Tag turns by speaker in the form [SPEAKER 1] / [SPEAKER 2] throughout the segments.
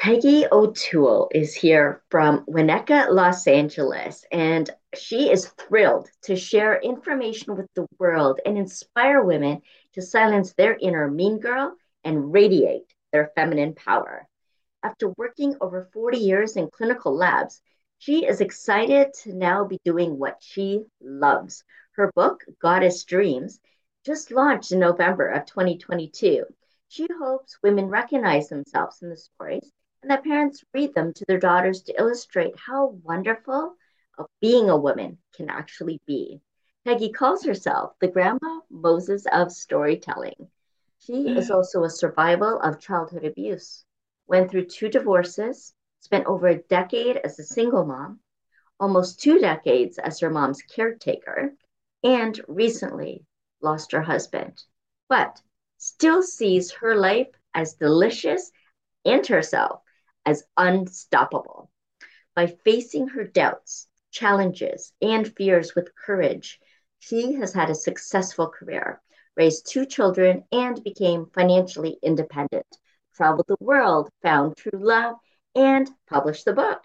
[SPEAKER 1] Peggy O'Toole is here from Winnetka, Los Angeles, and she is thrilled to share information with the world and inspire women to silence their inner mean girl and radiate their feminine power. After working over 40 years in clinical labs, she is excited to now be doing what she loves. Her book, Goddess Dreams, just launched in November of 2022. She hopes women recognize themselves in the stories and that parents read them to their daughters to illustrate how wonderful being a woman can actually be. Peggy calls herself the Grandma Moses of storytelling. She is also a survival of childhood abuse, went through two divorces, spent over a decade as a single mom, almost two decades as her mom's caretaker, and recently lost her husband, but still sees her life as delicious and herself as unstoppable. By facing her doubts, challenges, and fears with courage, she has had a successful career, raised two children, and became financially independent, traveled the world, found true love, and published the book.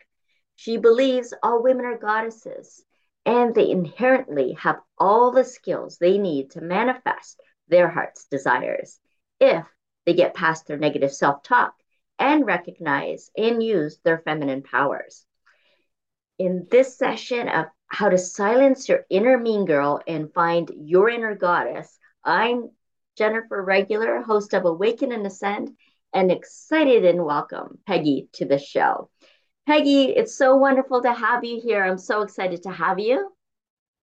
[SPEAKER 1] She believes all women are goddesses and they inherently have all the skills they need to manifest their heart's desires if they get past their negative self talk and recognize and use their feminine powers. In this session of how to silence your inner mean girl and find your inner goddess, I'm Jennifer Regular, host of Awaken and Ascend, and excited and welcome Peggy to the show. Peggy, it's so wonderful to have you here. I'm so excited to have you.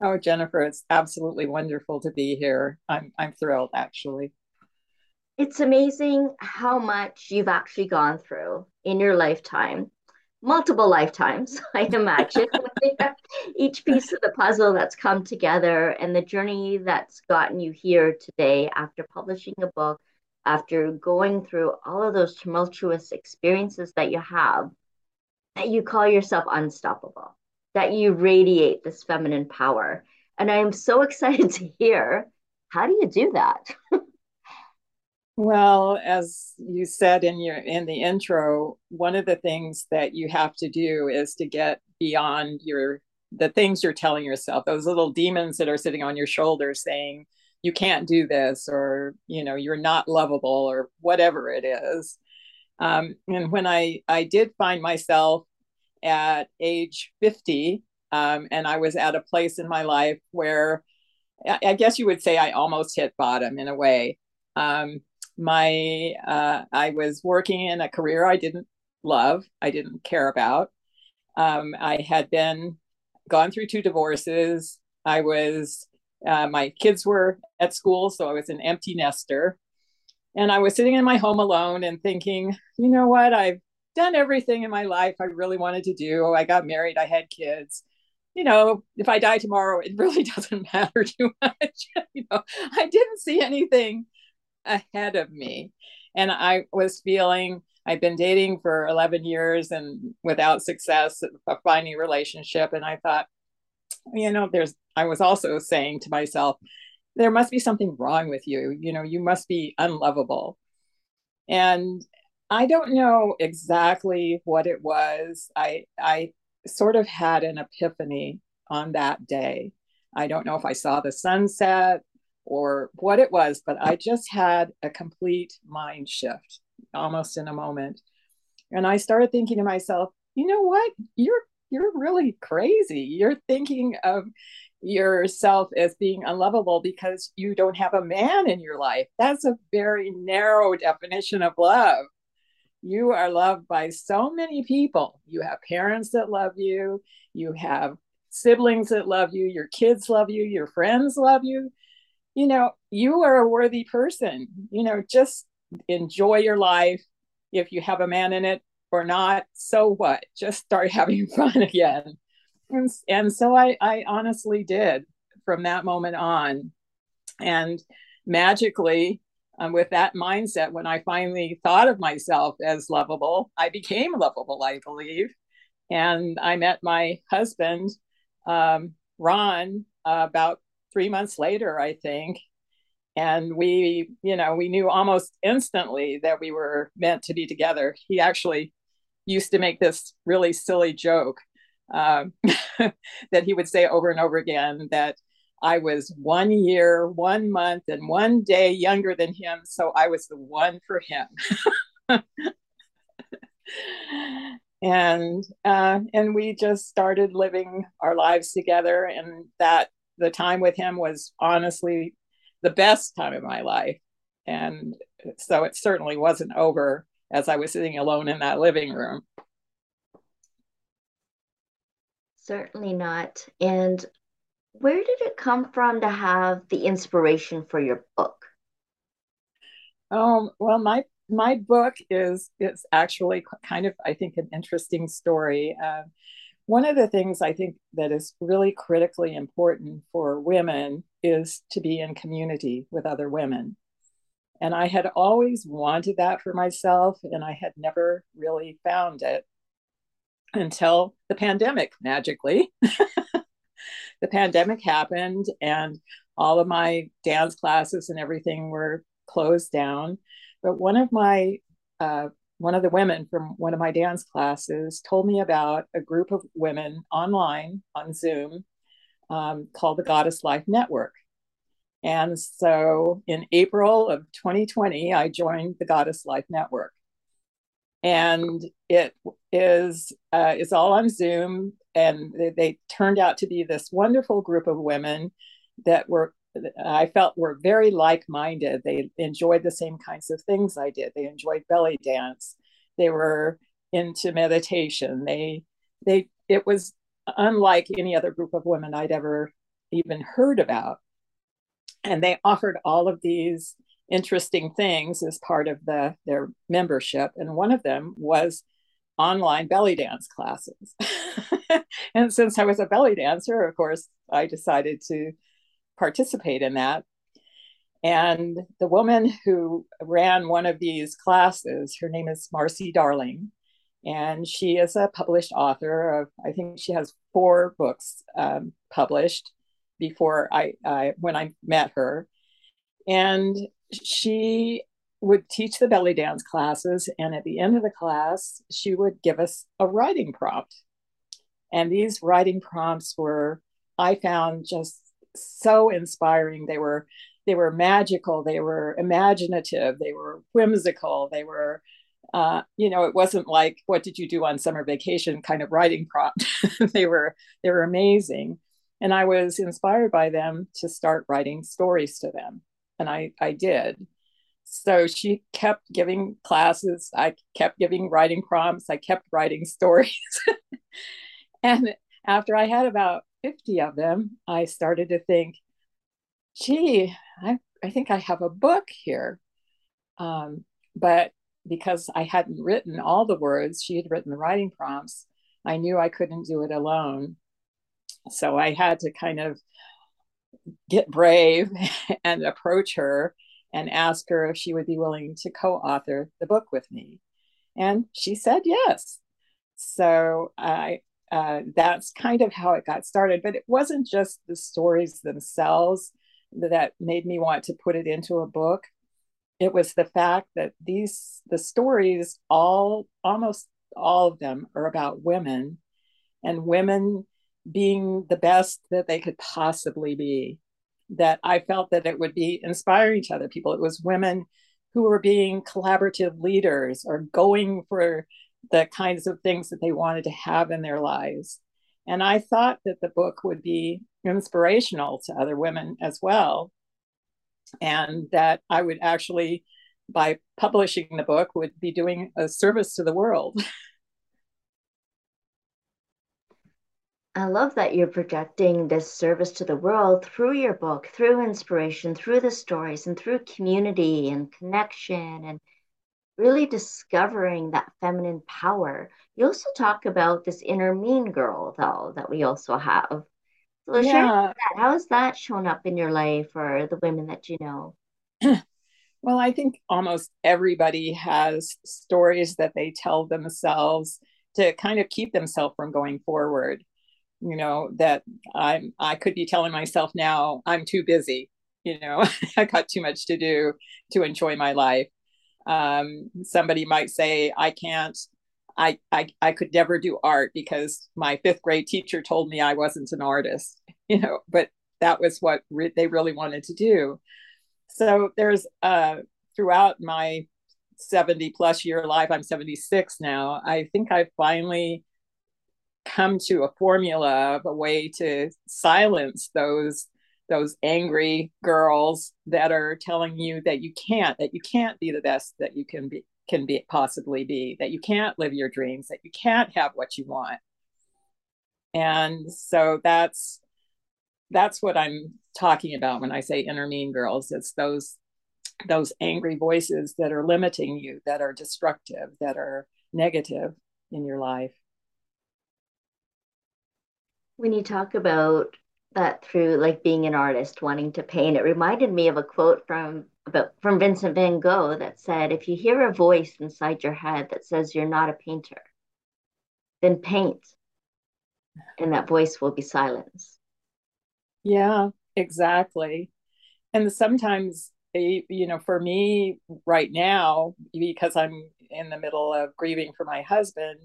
[SPEAKER 2] Oh, Jennifer, it's absolutely wonderful to be here. I'm I'm thrilled actually.
[SPEAKER 1] It's amazing how much you've actually gone through in your lifetime. Multiple lifetimes, I imagine. Each piece of the puzzle that's come together and the journey that's gotten you here today after publishing a book, after going through all of those tumultuous experiences that you have that you call yourself unstoppable, that you radiate this feminine power. And I am so excited to hear how do you do that?
[SPEAKER 2] Well, as you said in your in the intro, one of the things that you have to do is to get beyond your the things you're telling yourself, those little demons that are sitting on your shoulder saying you can't do this or you know you're not lovable or whatever it is um, and when I, I did find myself at age 50, um, and I was at a place in my life where I, I, guess you would say I almost hit bottom in a way. Um, my uh, I was working in a career I didn't love, I didn't care about. Um, I had been gone through two divorces. I was uh, my kids were at school, so I was an empty nester. And I was sitting in my home alone and thinking, you know what? I've done everything in my life I really wanted to do. I got married, I had kids. You know, if I die tomorrow, it really doesn't matter too much. you know, I didn't see anything ahead of me. And I was feeling I've been dating for 11 years and without success finding relationship. And I thought, you know, there's, I was also saying to myself, there must be something wrong with you. You know, you must be unlovable. And I don't know exactly what it was. I I sort of had an epiphany on that day. I don't know if I saw the sunset or what it was, but I just had a complete mind shift almost in a moment. And I started thinking to myself, you know what? You're you're really crazy. You're thinking of yourself as being unlovable because you don't have a man in your life. That's a very narrow definition of love. You are loved by so many people. You have parents that love you, you have siblings that love you, your kids love you, your friends love you. You know, you are a worthy person. You know, just enjoy your life. If you have a man in it or not, so what? Just start having fun again and, and so I, I honestly did from that moment on. And magically, um, with that mindset, when I finally thought of myself as lovable, I became lovable, I believe. And I met my husband, um, Ron, uh, about three months later, I think. And we, you know, we knew almost instantly that we were meant to be together. He actually used to make this really silly joke um, that he would say over and over again that I was one year, one month, and one day younger than him, so I was the one for him. and uh, and we just started living our lives together, and that the time with him was honestly the best time of my life. And so it certainly wasn't over as I was sitting alone in that living room.
[SPEAKER 1] Certainly not. And where did it come from to have the inspiration for your book?
[SPEAKER 2] Um, well, my my book is is actually kind of I think an interesting story. Uh, one of the things I think that is really critically important for women is to be in community with other women. And I had always wanted that for myself, and I had never really found it until the pandemic magically. the pandemic happened, and all of my dance classes and everything were closed down. But one of my uh, one of the women from one of my dance classes told me about a group of women online on Zoom um, called the Goddess Life Network. And so in April of 2020, I joined the Goddess Life Network. And it is uh, is all on Zoom, and they, they turned out to be this wonderful group of women that were I felt were very like minded. They enjoyed the same kinds of things I did. They enjoyed belly dance. They were into meditation. They they it was unlike any other group of women I'd ever even heard about and they offered all of these interesting things as part of the their membership and one of them was online belly dance classes and since i was a belly dancer of course i decided to participate in that. And the woman who ran one of these classes her name is marcy darling and she is a published author of i think she has four books um, published before I, I when I met her, and she would teach the belly dance classes, and at the end of the class, she would give us a writing prompt, and these writing prompts were I found just so inspiring. They were they were magical, they were imaginative, they were whimsical, they were uh, you know, it wasn't like what did you do on summer vacation kind of writing prompt. they were they were amazing and I was inspired by them to start writing stories to them. And I, I did. So she kept giving classes. I kept giving writing prompts. I kept writing stories. and after I had about 50 of them, I started to think, gee, I, I think I have a book here. Um, but because I hadn't written all the words, she had written the writing prompts, I knew I couldn't do it alone. So I had to kind of get brave and approach her and ask her if she would be willing to co author the book with me. And she said yes. So I, uh, that's kind of how it got started. But it wasn't just the stories themselves that made me want to put it into a book. It was the fact that these, the stories, all, almost all of them are about women and women being the best that they could possibly be. That I felt that it would be inspiring to other people. It was women who were being collaborative leaders or going for the kinds of things that they wanted to have in their lives. And I thought that the book would be inspirational to other women as well. And that I would actually, by publishing the book, would be doing a service to the world.
[SPEAKER 1] I love that you're projecting this service to the world through your book, through inspiration, through the stories, and through community and connection, and really discovering that feminine power. You also talk about this inner mean girl, though, that we also have. So yeah. that. How has that shown up in your life or the women that you know?
[SPEAKER 2] well, I think almost everybody has stories that they tell themselves to kind of keep themselves from going forward you know that i'm i could be telling myself now i'm too busy you know i got too much to do to enjoy my life um, somebody might say i can't I, I I could never do art because my fifth grade teacher told me I wasn't an artist, you know, but that was what re- they really wanted to do. So there's uh, throughout my 70 plus year life, I'm 76 now. I think I finally come to a formula of a way to silence those those angry girls that are telling you that you can't that you can't be the best that you can be can be possibly be that you can't live your dreams that you can't have what you want. And so that's that's what i'm talking about when i say inner mean girls. It's those those angry voices that are limiting you that are destructive that are negative in your life.
[SPEAKER 1] When you talk about that through like being an artist wanting to paint. It reminded me of a quote from about from Vincent van Gogh that said if you hear a voice inside your head that says you're not a painter then paint and that voice will be silenced
[SPEAKER 2] yeah exactly. And sometimes eh, you know for me right now because i'm in the middle of grieving for my husband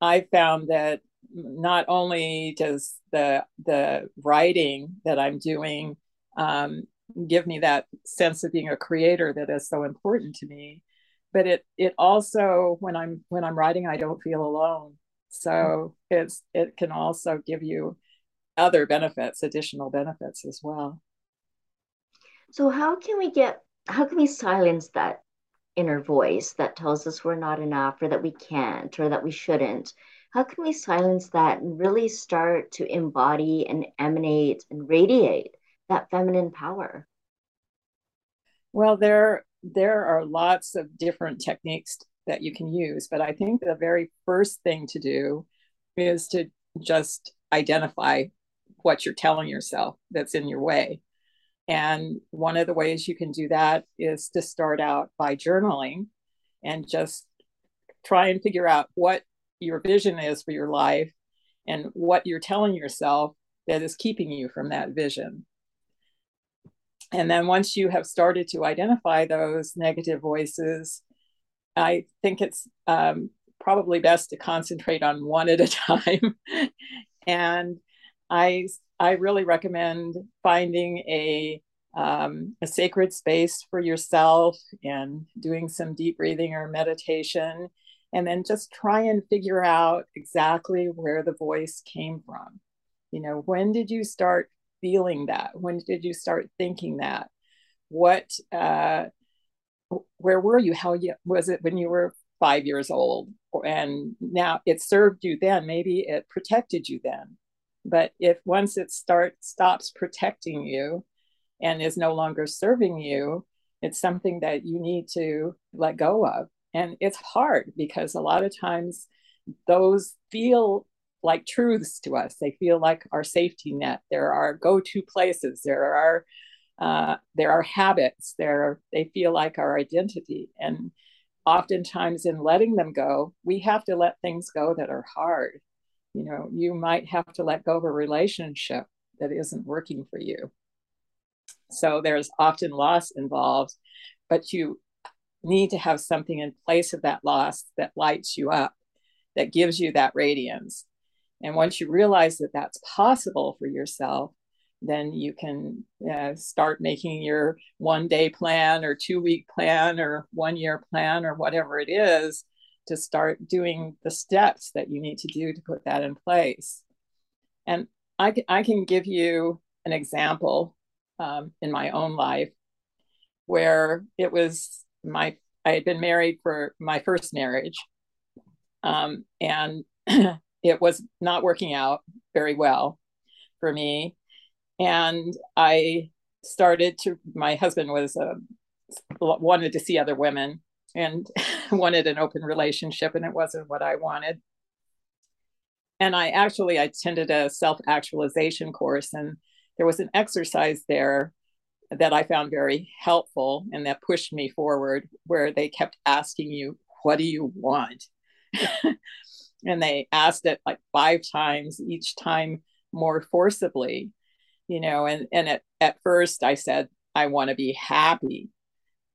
[SPEAKER 2] i found that not only does the the writing that I'm doing um, give me that sense of being a creator that is so important to me, but it it also when I'm when I'm writing I don't feel alone. So it's it can also give you other benefits, additional benefits as well.
[SPEAKER 1] So how can we get how can we silence that inner voice that tells us we're not enough or that we can't or that we shouldn't? How can we silence that and really start to embody and emanate and radiate that feminine power?
[SPEAKER 2] Well, there there are lots of different techniques that you can use, but I think the very first thing to do is to just identify what you're telling yourself that's in your way. And one of the ways you can do that is to start out by journaling and just try and figure out what your vision is for your life and what you're telling yourself that is keeping you from that vision. And then once you have started to identify those negative voices, I think it's um, probably best to concentrate on one at a time. and I I really recommend finding a um, a sacred space for yourself and doing some deep breathing or meditation and then just try and figure out exactly where the voice came from. You know, when did you start feeling that? When did you start thinking that? What, uh, where were you? How was it when you were five years old? And now it served you then, maybe it protected you then. But if once it starts stops protecting you and is no longer serving you, it's something that you need to let go of and it's hard because a lot of times those feel like truths to us. They feel like our safety net. There are go-to places. There are uh, there are habits. There they feel like our identity. And oftentimes, in letting them go, we have to let things go that are hard. You know, you might have to let go of a relationship that isn't working for you. So there's often loss involved, but you need to have something in place of that loss that lights you up, that gives you that radiance. And once you realize that that's possible for yourself, then you can uh, start making your one day plan or two week plan or one year plan or whatever it is to start doing the steps that you need to do to put that in place. And I, I can give you an example um, in my own life where it was my I had been married for my first marriage, um, and it was not working out very well for me. And I started to. My husband was uh, wanted to see other women and wanted an open relationship, and it wasn't what I wanted. And I actually I attended a self actualization course, and there was an exercise there that I found very helpful and that pushed me forward, where they kept asking you, What do you want? and they asked it like five times, each time more forcibly, you know. And, and at, at first I said, I want to be happy.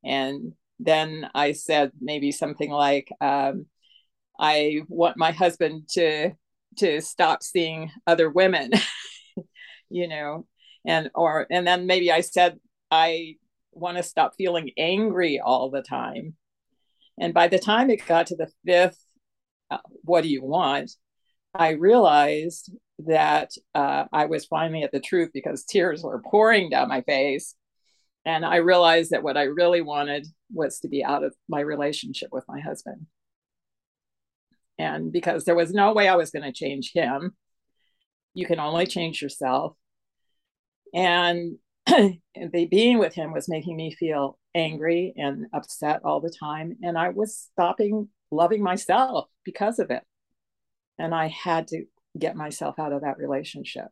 [SPEAKER 2] And then I said maybe something like, um, I want my husband to to stop seeing other women, you know, and or and then maybe I said I want to stop feeling angry all the time. And by the time it got to the fifth, uh, what do you want? I realized that uh, I was finally at the truth because tears were pouring down my face. And I realized that what I really wanted was to be out of my relationship with my husband. And because there was no way I was going to change him, you can only change yourself. And the being with him was making me feel angry and upset all the time. And I was stopping loving myself because of it. And I had to get myself out of that relationship.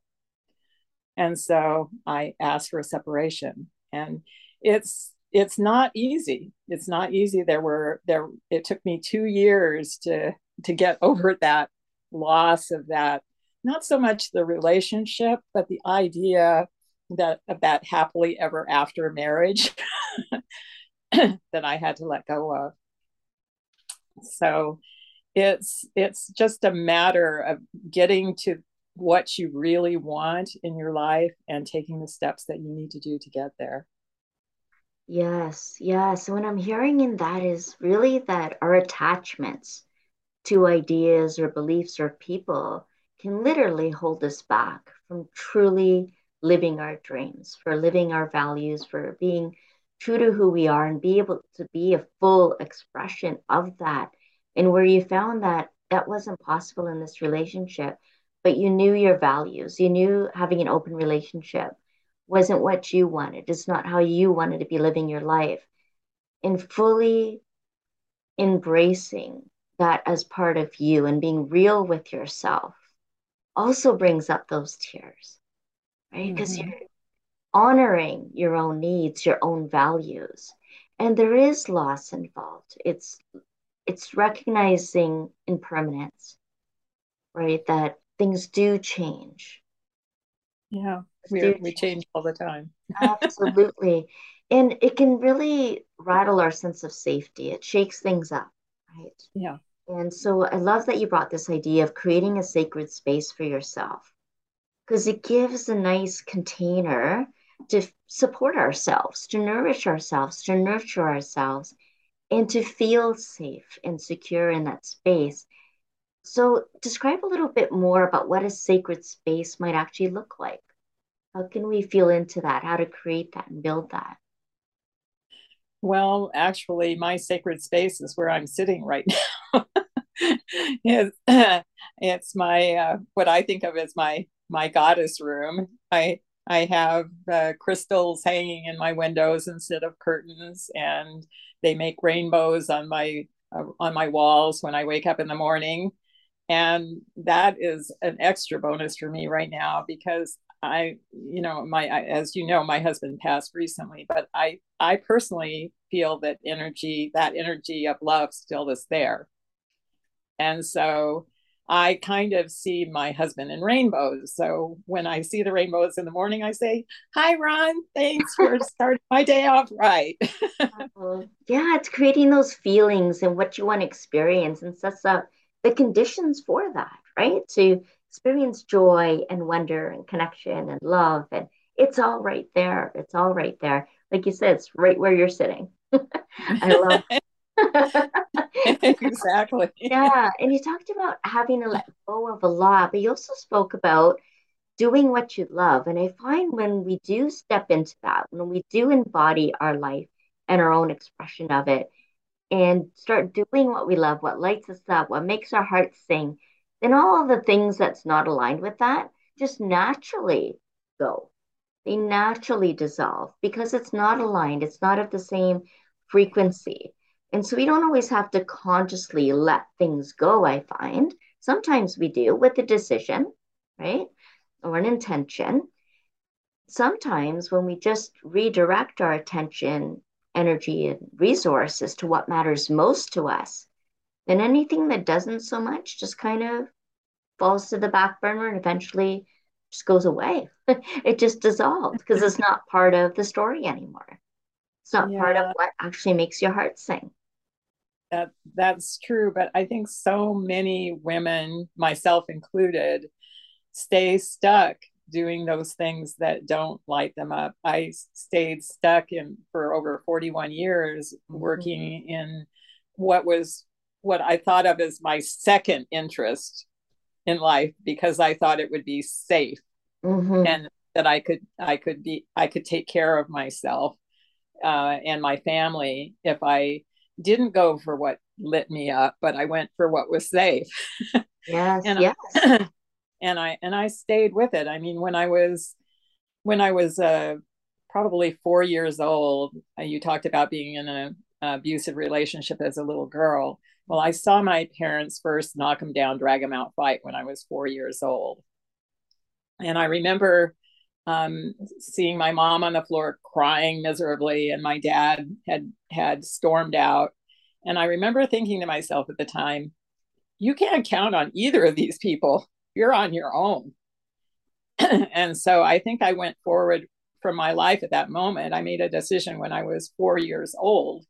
[SPEAKER 2] And so I asked for a separation. And it's it's not easy. It's not easy. There were there it took me two years to to get over that loss of that, not so much the relationship, but the idea that that happily ever after marriage that I had to let go of. So it's it's just a matter of getting to what you really want in your life and taking the steps that you need to do to get there.
[SPEAKER 1] Yes, yes. What I'm hearing in that is really that our attachments to ideas or beliefs or people can literally hold us back from truly living our dreams, for living our values, for being true to who we are and be able to be a full expression of that. And where you found that that wasn't possible in this relationship, but you knew your values, you knew having an open relationship wasn't what you wanted, it's not how you wanted to be living your life. And fully embracing that as part of you and being real with yourself also brings up those tears, right? Because mm-hmm. you're honoring your own needs, your own values. And there is loss involved. It's it's recognizing impermanence, right? That things do change.
[SPEAKER 2] Yeah, we, we change all the time.
[SPEAKER 1] Absolutely. And it can really rattle our sense of safety. It shakes things up, right?
[SPEAKER 2] Yeah.
[SPEAKER 1] And so I love that you brought this idea of creating a sacred space for yourself because it gives a nice container to support ourselves, to nourish ourselves, to nurture ourselves, and to feel safe and secure in that space. So, describe a little bit more about what a sacred space might actually look like. How can we feel into that? How to create that and build that?
[SPEAKER 2] Well, actually, my sacred space is where I'm sitting right now. it's, it's my uh, what I think of as my my goddess room. I I have uh, crystals hanging in my windows instead of curtains, and they make rainbows on my uh, on my walls when I wake up in the morning. And that is an extra bonus for me right now because I, you know, my I, as you know, my husband passed recently, but I I personally feel that energy, that energy of love, still is there. And so I kind of see my husband in rainbows. So when I see the rainbows in the morning, I say, Hi, Ron. Thanks for starting my day off right. Uh-huh.
[SPEAKER 1] yeah, it's creating those feelings and what you want to experience and sets up the conditions for that, right? To experience joy and wonder and connection and love. And it's all right there. It's all right there. Like you said, it's right where you're sitting. I love
[SPEAKER 2] exactly.
[SPEAKER 1] Yeah. And you talked about having to let go of a lot, but you also spoke about doing what you love. And I find when we do step into that, when we do embody our life and our own expression of it, and start doing what we love, what lights us up, what makes our hearts sing, then all of the things that's not aligned with that just naturally go. They naturally dissolve because it's not aligned, it's not of the same frequency. And so we don't always have to consciously let things go, I find. Sometimes we do with a decision, right? Or an intention. Sometimes when we just redirect our attention, energy, and resources to what matters most to us, then anything that doesn't so much just kind of falls to the back burner and eventually just goes away. it just dissolves because it's not part of the story anymore. It's not yeah. part of what actually makes your heart sing.
[SPEAKER 2] That that's true but i think so many women myself included stay stuck doing those things that don't light them up i stayed stuck in for over 41 years mm-hmm. working in what was what i thought of as my second interest in life because i thought it would be safe mm-hmm. and that i could i could be i could take care of myself uh, and my family if i didn't go for what lit me up, but I went for what was safe.
[SPEAKER 1] Yes,
[SPEAKER 2] and
[SPEAKER 1] yes.
[SPEAKER 2] I, and I and I stayed with it. I mean, when I was when I was uh, probably four years old, uh, you talked about being in an abusive relationship as a little girl. Well, I saw my parents first knock him down, drag him out, fight when I was four years old, and I remember um, seeing my mom on the floor crying miserably, and my dad had had stormed out. And I remember thinking to myself at the time, you can't count on either of these people. You're on your own. and so I think I went forward from my life at that moment. I made a decision when I was four years old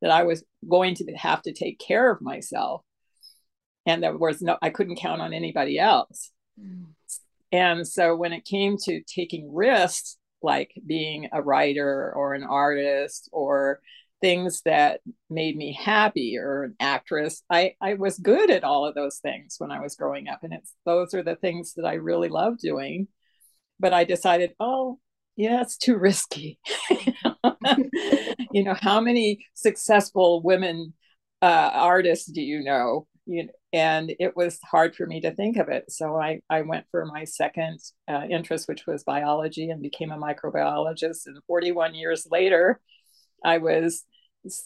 [SPEAKER 2] that I was going to have to take care of myself. And there was no, I couldn't count on anybody else. Mm. And so when it came to taking risks, like being a writer or an artist or things that made me happy or an actress, I, I was good at all of those things when I was growing up. And it's those are the things that I really love doing. But I decided, oh, yeah, it's too risky. you know, how many successful women uh, artists do you know? You know, and it was hard for me to think of it. So I, I went for my second uh, interest, which was biology, and became a microbiologist. And 41 years later, I was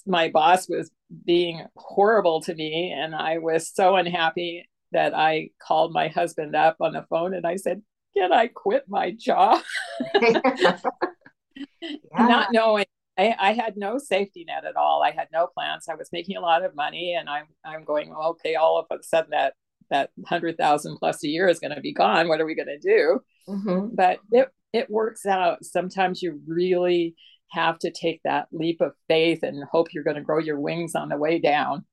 [SPEAKER 2] my boss was being horrible to me, and I was so unhappy that I called my husband up on the phone and I said, "Can I quit my job?" yeah. Not knowing I, I, had no safety net at all. I had no plans. I was making a lot of money, and I'm I'm going okay. All of a sudden, that that hundred thousand plus a year is going to be gone. What are we going to do? Mm-hmm. But it it works out. Sometimes you really have to take that leap of faith and hope you're going to grow your wings on the way down.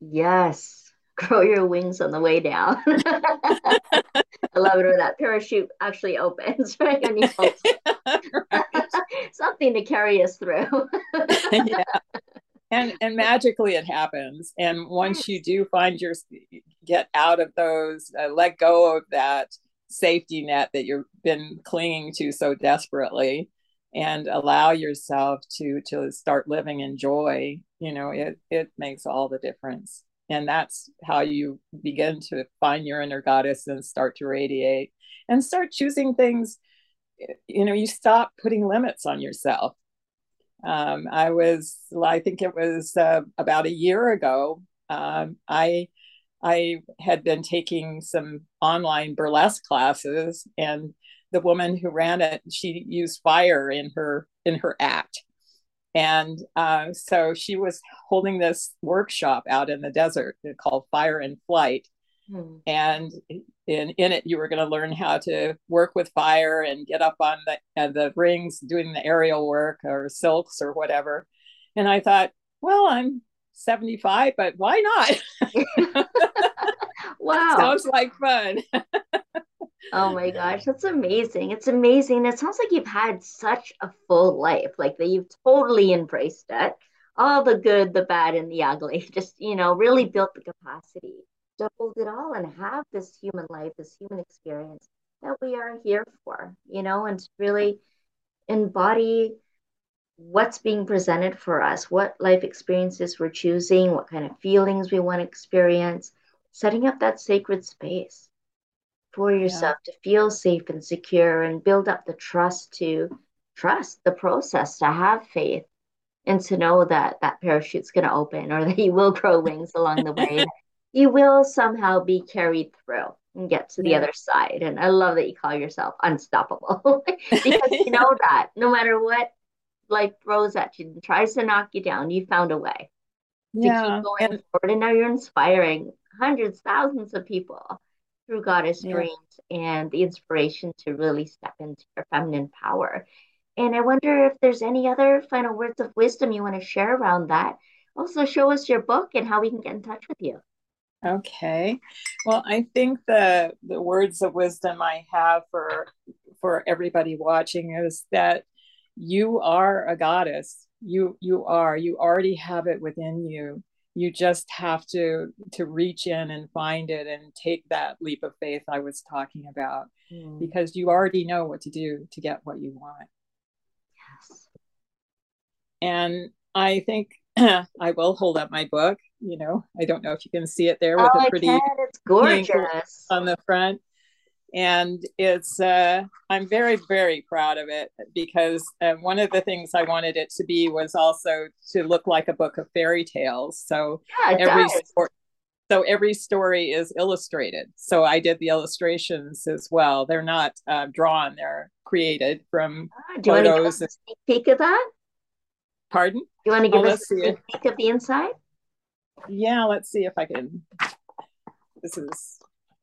[SPEAKER 1] Yes, grow your wings on the way down. I love it when that parachute actually opens, right? right. Something to carry us through.
[SPEAKER 2] yeah. And and magically it happens. And once you do find your get out of those, uh, let go of that safety net that you've been clinging to so desperately and allow yourself to to start living in joy you know it it makes all the difference and that's how you begin to find your inner goddess and start to radiate and start choosing things. You know you stop putting limits on yourself. Um, i was i think it was uh, about a year ago um, i i had been taking some online burlesque classes and the woman who ran it she used fire in her in her act and uh, so she was holding this workshop out in the desert called Fire and Flight. Hmm. And in, in it, you were going to learn how to work with fire and get up on the, uh, the rings, doing the aerial work or silks or whatever. And I thought, well, I'm 75, but why not?
[SPEAKER 1] wow.
[SPEAKER 2] Sounds like fun.
[SPEAKER 1] Oh my gosh, that's amazing. It's amazing. It sounds like you've had such a full life, like that you've totally embraced it. All the good, the bad, and the ugly. Just, you know, really built the capacity to hold it all and have this human life, this human experience that we are here for, you know, and to really embody what's being presented for us, what life experiences we're choosing, what kind of feelings we want to experience, setting up that sacred space for yourself yeah. to feel safe and secure and build up the trust to trust the process, to have faith, and to know that that parachute's going to open or that you will grow wings along the way. you will somehow be carried through and get to the yeah. other side. And I love that you call yourself unstoppable because you know that no matter what life throws at you and tries to knock you down, you found a way yeah. to keep going and- forward. And now you're inspiring hundreds, thousands of people through goddess yeah. dreams and the inspiration to really step into your feminine power. And I wonder if there's any other final words of wisdom you want to share around that, also show us your book and how we can get in touch with you.
[SPEAKER 2] Okay. Well, I think the the words of wisdom I have for for everybody watching is that you are a goddess. You you are. You already have it within you. You just have to to reach in and find it and take that leap of faith I was talking about mm. because you already know what to do to get what you want. Yes. And I think I will hold up my book. You know, I don't know if you can see it there with
[SPEAKER 1] oh,
[SPEAKER 2] a pretty.
[SPEAKER 1] It's gorgeous
[SPEAKER 2] on the front, and it's. Uh, I'm very very proud of it because uh, one of the things I wanted it to be was also to look like a book of fairy tales. So
[SPEAKER 1] yeah, every story,
[SPEAKER 2] so every story is illustrated. So I did the illustrations as well. They're not uh, drawn; they're created from ah, do photos. You want to give
[SPEAKER 1] a sneak peek of that?
[SPEAKER 2] Pardon?
[SPEAKER 1] You want to give oh, us a sneak peek of the inside?
[SPEAKER 2] Yeah, let's see if I can. This is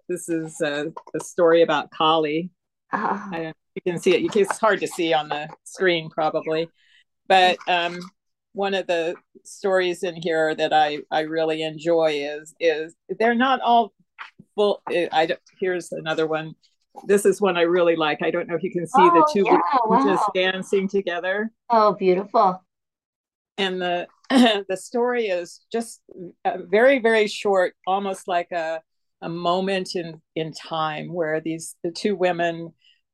[SPEAKER 2] this is a, a story about Kali. Oh. I, you can see it. It's hard to see on the screen probably, but um, one of the stories in here that I I really enjoy is is they're not all full. Eh, I don't, here's another one. This is one I really like. I don't know if you can see oh, the two
[SPEAKER 1] yeah, wow.
[SPEAKER 2] just dancing together.
[SPEAKER 1] Oh, beautiful
[SPEAKER 2] and the the story is just uh, very very short almost like a a moment in in time where these the two women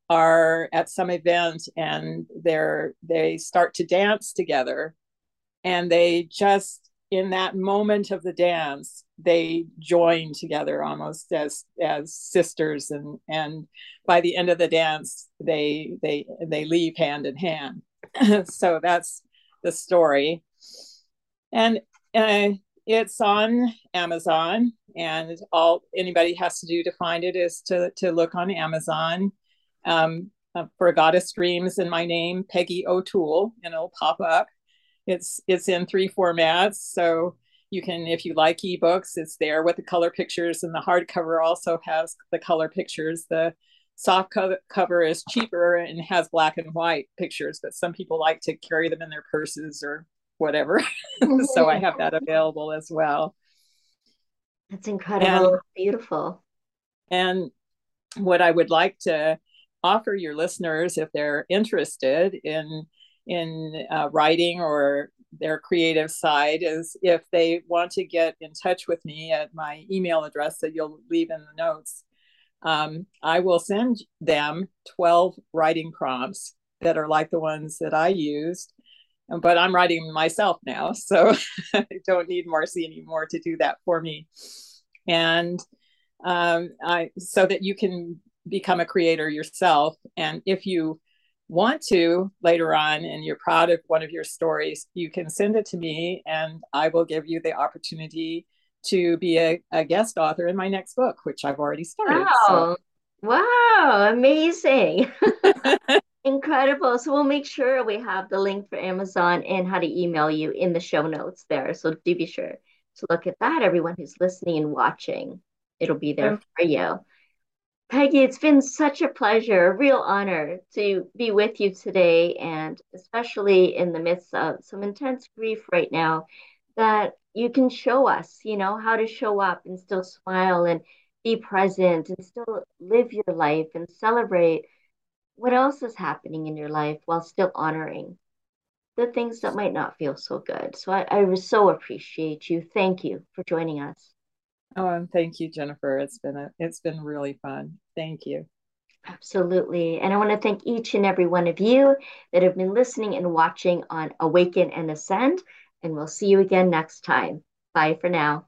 [SPEAKER 2] are at some event and they're they start to dance together. And they just in that moment of the dance they join together almost as as sisters. And and by the end of the dance they they they leave hand in hand. So that's the story. And uh, it's on Amazon, and all anybody has to do to find it is to, to look on Amazon um, uh, for Goddess Dreams in my name, Peggy O'Toole, and it'll pop up. It's it's in three formats, so you can, if you like ebooks, it's there with the color pictures, and the hardcover also has the color pictures. The soft cover is cheaper and has black and white pictures, but some people like to carry them in their purses or whatever. so I have that available as well.
[SPEAKER 1] That's incredible. And, Beautiful.
[SPEAKER 2] And what I would like to offer your listeners, if they're interested in in uh, writing or their creative side, is if they want to get in touch with me at my email address that you'll leave in the notes um, I will send them 12 writing prompts that are like the ones that I used. But I'm writing myself now, so I don't need Marcy anymore to do that for me. And um, I so that you can become a creator yourself. And if you want to later on and you're proud of one of your stories, you can send it to me and I will give you the opportunity to be a, a guest author in my next book, which I've already started.
[SPEAKER 1] Wow. So. Wow, amazing. Incredible. So we'll make sure we have the link for Amazon and how to email you in the show notes there. So do be sure to look at that, everyone who's listening and watching. It'll be there okay. for you. Peggy, it's been such a pleasure, a real honor to be with you today, and especially in the midst of some intense grief right now, that you can show us, you know, how to show up and still smile and be present and still live your life and celebrate what else is happening in your life while still honoring the things that might not feel so good. So I, I so appreciate you. Thank you for joining us.
[SPEAKER 2] Oh, and thank you, Jennifer. It's been a it's been really fun. Thank you.
[SPEAKER 1] Absolutely. And I want to thank each and every one of you that have been listening and watching on Awaken and Ascend and we'll see you again next time. Bye for now.